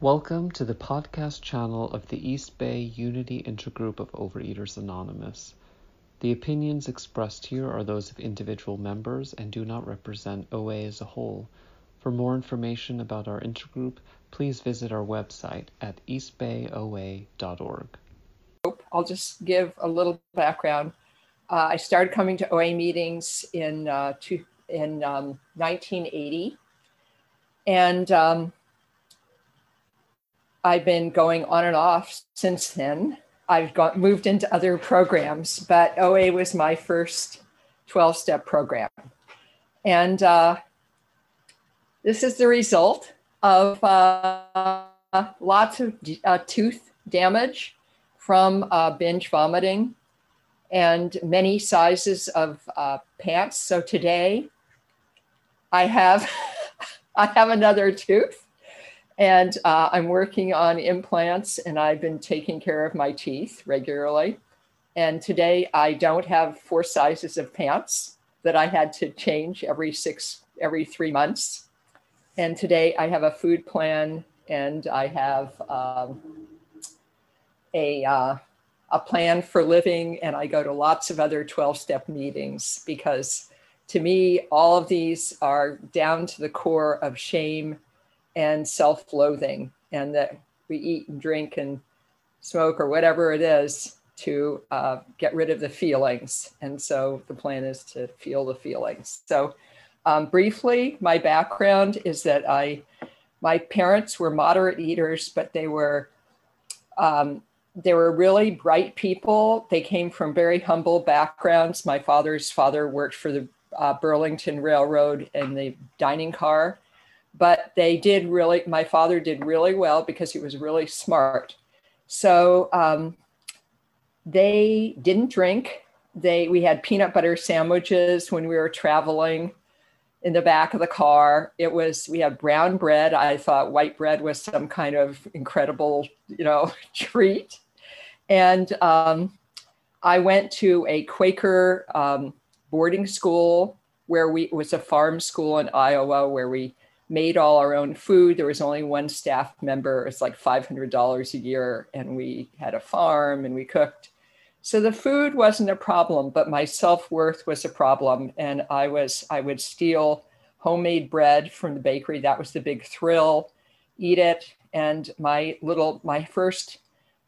Welcome to the podcast channel of the East Bay Unity Intergroup of Overeaters Anonymous. The opinions expressed here are those of individual members and do not represent OA as a whole. For more information about our intergroup, please visit our website at eastbayoa.org. I'll just give a little background. Uh, I started coming to OA meetings in uh, two, in um, 1980, and um, I've been going on and off since then. I've got moved into other programs, but OA was my first 12 step program. And uh, this is the result of uh, lots of uh, tooth damage from uh, binge vomiting and many sizes of uh, pants. So today I have I have another tooth and uh, I'm working on implants and I've been taking care of my teeth regularly. And today I don't have four sizes of pants that I had to change every six, every three months. And today I have a food plan and I have um, a, uh, a plan for living. And I go to lots of other 12 step meetings because to me, all of these are down to the core of shame and self loathing, and that we eat and drink and smoke or whatever it is to uh, get rid of the feelings. And so the plan is to feel the feelings. So, um, briefly, my background is that I, my parents were moderate eaters, but they were, um, they were really bright people. They came from very humble backgrounds. My father's father worked for the uh, Burlington Railroad in the dining car but they did really, my father did really well because he was really smart. So um, they didn't drink. They, we had peanut butter sandwiches when we were traveling in the back of the car. It was, we had brown bread. I thought white bread was some kind of incredible, you know, treat. And um, I went to a Quaker um, boarding school where we, it was a farm school in Iowa where we made all our own food. There was only one staff member. It's like $500 a year. And we had a farm and we cooked. So the food wasn't a problem, but my self-worth was a problem. And I was, I would steal homemade bread from the bakery. That was the big thrill, eat it. And my little, my first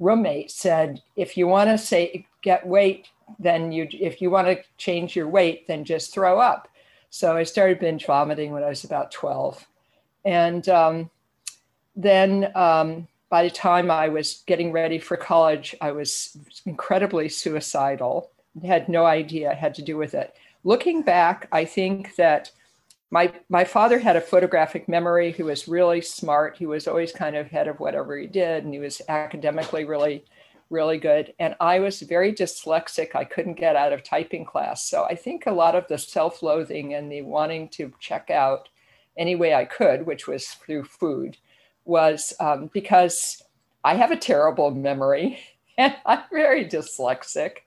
roommate said, if you want to say get weight, then you, if you want to change your weight, then just throw up. So I started binge vomiting when I was about 12. And um, then um, by the time I was getting ready for college, I was incredibly suicidal. had no idea I had to do with it. Looking back, I think that my my father had a photographic memory. He was really smart. He was always kind of head of whatever he did, and he was academically really really good. And I was very dyslexic. I couldn't get out of typing class. So I think a lot of the self loathing and the wanting to check out any way I could, which was through food, was um, because I have a terrible memory and I'm very dyslexic.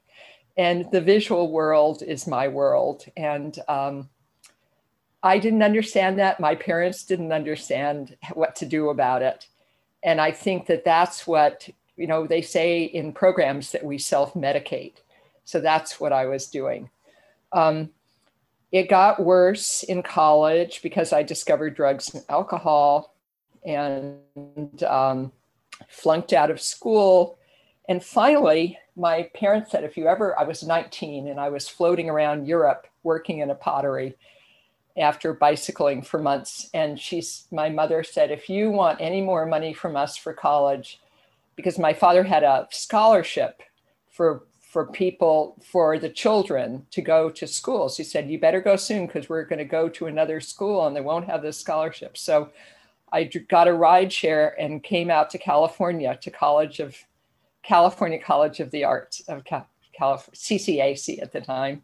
And the visual world is my world. And um, I didn't understand that. My parents didn't understand what to do about it. And I think that that's what you know, they say in programs that we self medicate. So that's what I was doing. Um, it got worse in college because I discovered drugs and alcohol and um, flunked out of school. And finally, my parents said, if you ever, I was 19 and I was floating around Europe working in a pottery after bicycling for months. And she's, my mother said, if you want any more money from us for college, because my father had a scholarship for for people for the children to go to schools. He said, "You better go soon because we're going to go to another school and they won't have this scholarship." So I got a ride share and came out to California to College of California College of the Arts of California, CCAC at the time,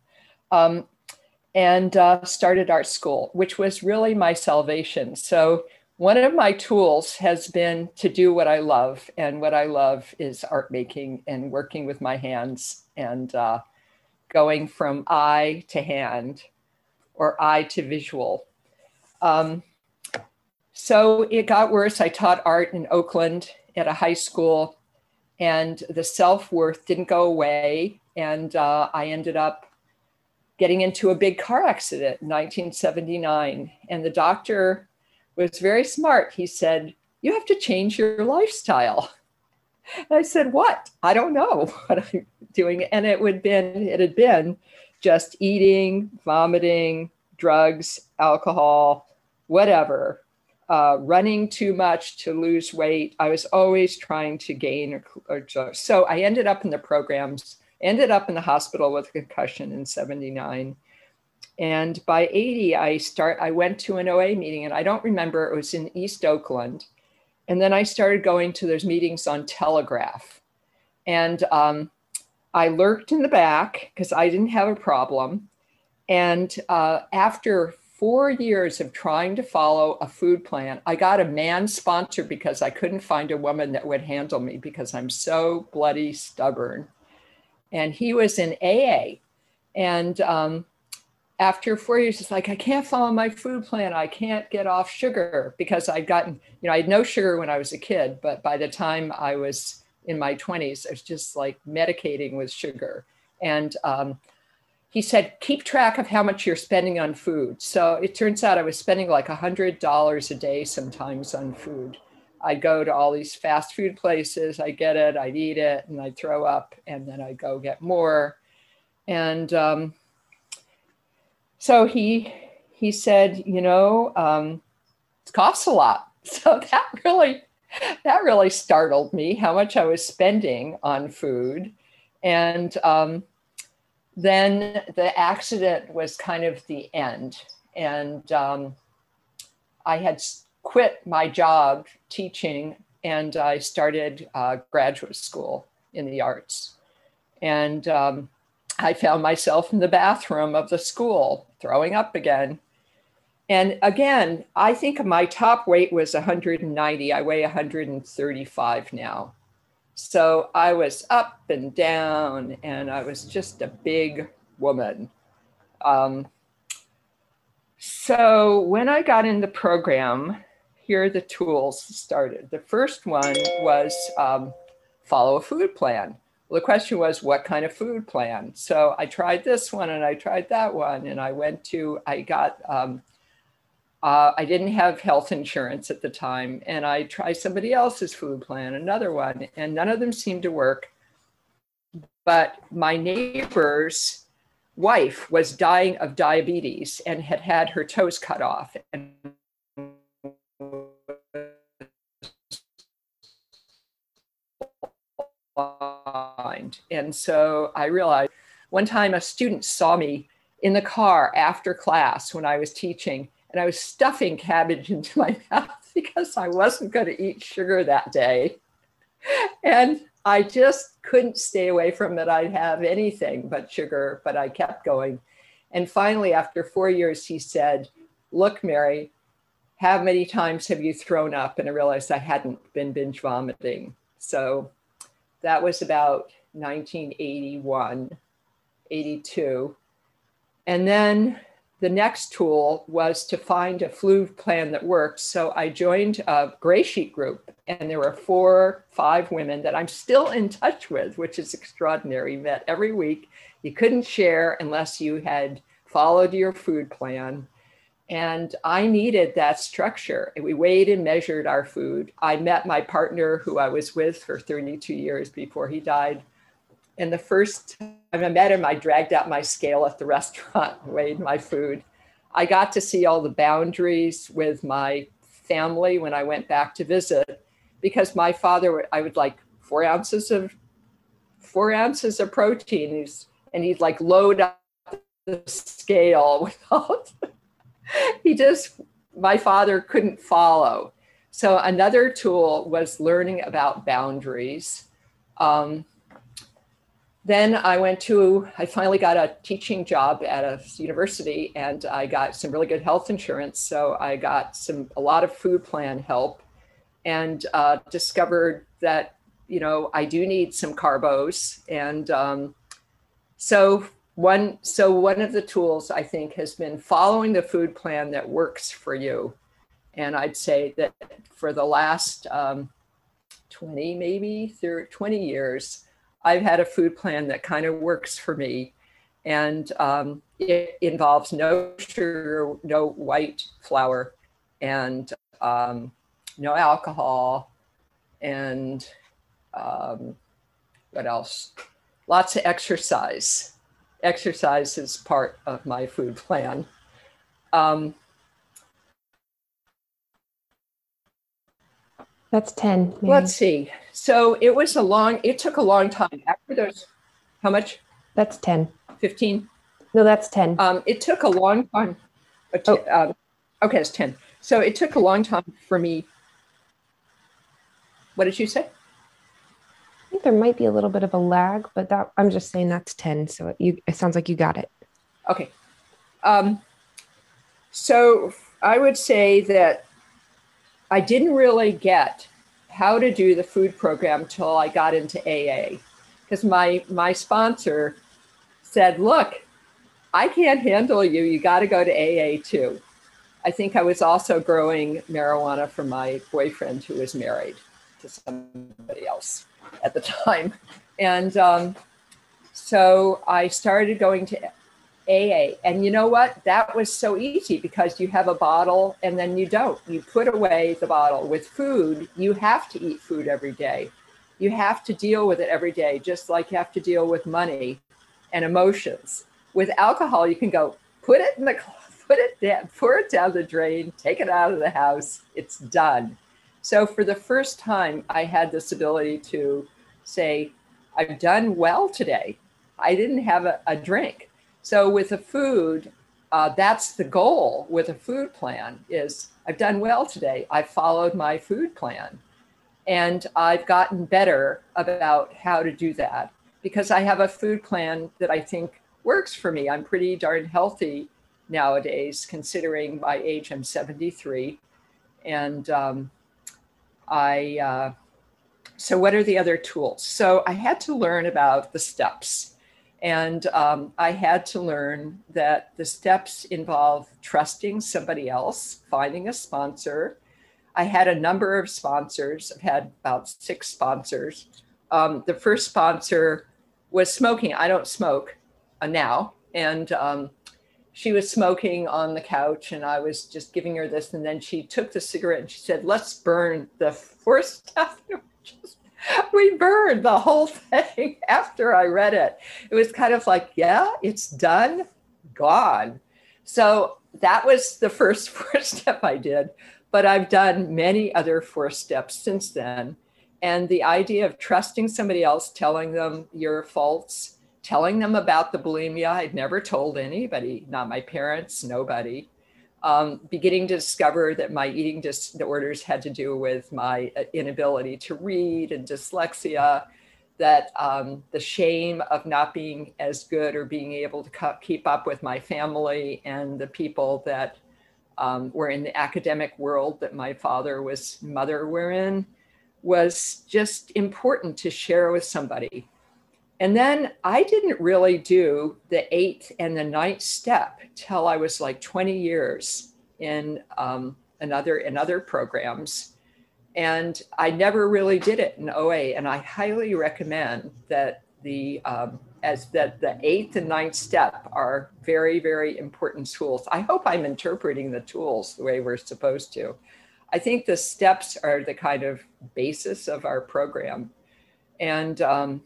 um, and uh, started art school, which was really my salvation. So one of my tools has been to do what I love. And what I love is art making and working with my hands and uh, going from eye to hand or eye to visual. Um, so it got worse. I taught art in Oakland at a high school, and the self worth didn't go away. And uh, I ended up getting into a big car accident in 1979. And the doctor was very smart. He said, You have to change your lifestyle. And I said, What? I don't know what I'm doing. And it would been, it had been just eating, vomiting, drugs, alcohol, whatever, uh, running too much to lose weight. I was always trying to gain so I ended up in the programs, ended up in the hospital with a concussion in 79. And by 80, I start I went to an OA meeting and I don't remember, it was in East Oakland. And then I started going to those meetings on Telegraph. And um, I lurked in the back because I didn't have a problem. And uh, after four years of trying to follow a food plan, I got a man sponsor because I couldn't find a woman that would handle me because I'm so bloody stubborn. And he was in AA. And um, after four years, it's like, I can't follow my food plan. I can't get off sugar because I'd gotten, you know, I had no sugar when I was a kid, but by the time I was in my 20s, I was just like medicating with sugar. And um, he said, keep track of how much you're spending on food. So it turns out I was spending like $100 a day sometimes on food. I'd go to all these fast food places, I'd get it, I'd eat it, and I'd throw up, and then I'd go get more. And um, so he he said, you know, um, it costs a lot. So that really that really startled me how much I was spending on food. And um, then the accident was kind of the end. And um, I had quit my job teaching and I started uh, graduate school in the arts. And um, I found myself in the bathroom of the school throwing up again. And again, I think my top weight was 190. I weigh 135 now. So I was up and down, and I was just a big woman. Um, so when I got in the program, here the tools started. The first one was um, follow a food plan. Well, the question was, what kind of food plan? So I tried this one and I tried that one, and I went to, I got um, uh, I didn't have health insurance at the time, and I tried somebody else's food plan, another one, and none of them seemed to work. But my neighbor's wife was dying of diabetes and had had her toes cut off. And and so I realized one time a student saw me in the car after class when I was teaching and I was stuffing cabbage into my mouth because I wasn't going to eat sugar that day. And I just couldn't stay away from it. I'd have anything but sugar, but I kept going. And finally, after four years, he said, Look, Mary, how many times have you thrown up? And I realized I hadn't been binge vomiting. So that was about 1981, 82. And then the next tool was to find a food plan that worked. So I joined a gray sheet group, and there were four, five women that I'm still in touch with, which is extraordinary. Met every week. You couldn't share unless you had followed your food plan. And I needed that structure. We weighed and measured our food. I met my partner, who I was with for 32 years before he died, and the first time I met him, I dragged out my scale at the restaurant, weighed my food. I got to see all the boundaries with my family when I went back to visit because my father, I would like four ounces of four ounces of protein. And he'd like load up the scale without, he just, my father couldn't follow. So another tool was learning about boundaries. Um, then I went to, I finally got a teaching job at a university and I got some really good health insurance. So I got some, a lot of food plan help and uh, discovered that, you know, I do need some carbos. And um, so one, so one of the tools I think has been following the food plan that works for you And I'd say that for the last um, 20, maybe 30, 20 years, I've had a food plan that kind of works for me. And um, it involves no sugar, no white flour, and um, no alcohol, and um, what else? Lots of exercise. Exercise is part of my food plan. Um, That's 10. Mary. let's see. So it was a long, it took a long time. After those, how much? That's 10. 15? No, that's 10. Um, it took a long time. uh, t- um, okay, it's 10. So it took a long time for me. What did you say? I think there might be a little bit of a lag, but that I'm just saying that's 10. So you, it sounds like you got it. Okay. Um, so I would say that I didn't really get how to do the food program till I got into AA because my my sponsor said, "Look, I can't handle you. You got to go to AA too." I think I was also growing marijuana for my boyfriend who was married to somebody else at the time, and um, so I started going to AA. And you know what? That was so easy because you have a bottle and then you don't. You put away the bottle. With food, you have to eat food every day. You have to deal with it every day, just like you have to deal with money and emotions. With alcohol, you can go put it in the put it down, pour it down the drain, take it out of the house. It's done. So for the first time, I had this ability to say, I've done well today. I didn't have a, a drink so with a food, uh, that's the goal with a food plan is I've done well today. I followed my food plan. And I've gotten better about how to do that because I have a food plan that I think works for me. I'm pretty darn healthy nowadays, considering my age. I'm 73. And um, I, uh, so what are the other tools? So I had to learn about the steps. And um, I had to learn that the steps involve trusting somebody else, finding a sponsor. I had a number of sponsors. I've had about six sponsors. Um, the first sponsor was smoking. I don't smoke uh, now. And um, she was smoking on the couch, and I was just giving her this. And then she took the cigarette and she said, Let's burn the first stuff. we burned the whole thing after I read it. It was kind of like, yeah, it's done, gone. So that was the first four step I did. But I've done many other four steps since then. And the idea of trusting somebody else, telling them your faults, telling them about the bulimia, I'd never told anybody, not my parents, nobody um, beginning to discover that my eating disorders had to do with my uh, inability to read and dyslexia, that um, the shame of not being as good or being able to keep up with my family and the people that um, were in the academic world that my father was mother were in was just important to share with somebody and then I didn't really do the eighth and the ninth step till I was like 20 years in um, another in other programs. And I never really did it in OA. And I highly recommend that the um, as that the eighth and ninth step are very, very important tools. I hope I'm interpreting the tools the way we're supposed to. I think the steps are the kind of basis of our program. And um,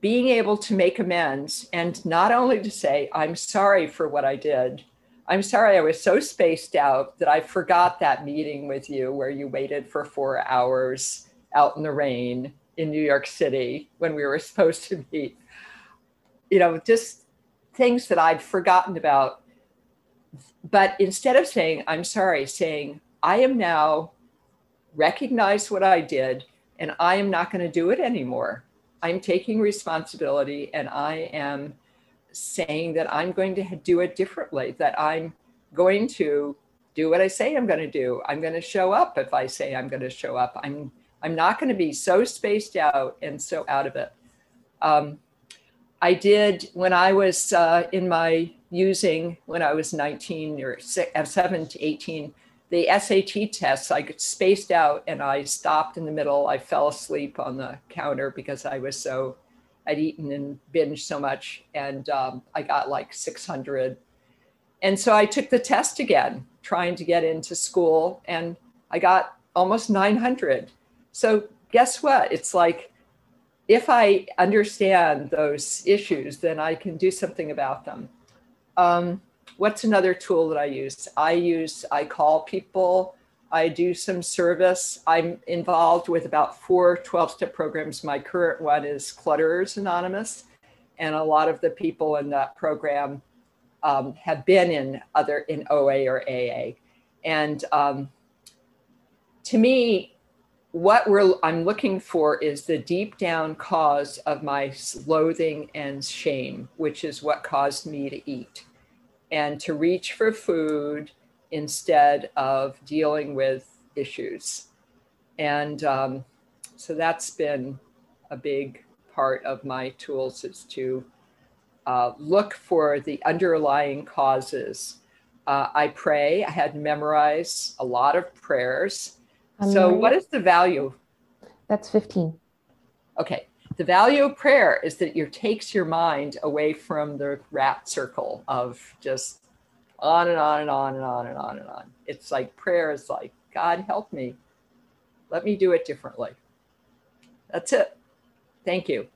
being able to make amends and not only to say, I'm sorry for what I did. I'm sorry I was so spaced out that I forgot that meeting with you where you waited for four hours out in the rain in New York City when we were supposed to meet. You know, just things that I'd forgotten about. But instead of saying, I'm sorry, saying, I am now recognize what I did and I am not going to do it anymore. I'm taking responsibility and I am saying that I'm going to do it differently, that I'm going to do what I say I'm going to do. I'm going to show up if I say I'm going to show up. I'm I'm not going to be so spaced out and so out of it. Um, I did when I was uh, in my using when I was 19 or 7 to 18. The SAT tests, I spaced out and I stopped in the middle. I fell asleep on the counter because I was so, I'd eaten and binged so much. And um, I got like 600. And so I took the test again, trying to get into school, and I got almost 900. So guess what? It's like, if I understand those issues, then I can do something about them. Um, what's another tool that I use? I use, I call people, I do some service. I'm involved with about four 12 step programs. My current one is Clutterers Anonymous. And a lot of the people in that program um, have been in other, in OA or AA. And um, to me, what we're I'm looking for is the deep down cause of my loathing and shame, which is what caused me to eat and to reach for food instead of dealing with issues. And um, so that's been a big part of my tools is to uh, look for the underlying causes. Uh, I pray. I had memorized a lot of prayers. Um, so, what is the value? That's 15. Okay. The value of prayer is that it takes your mind away from the rat circle of just on and on and on and on and on and on. It's like prayer is like, God help me. Let me do it differently. That's it. Thank you.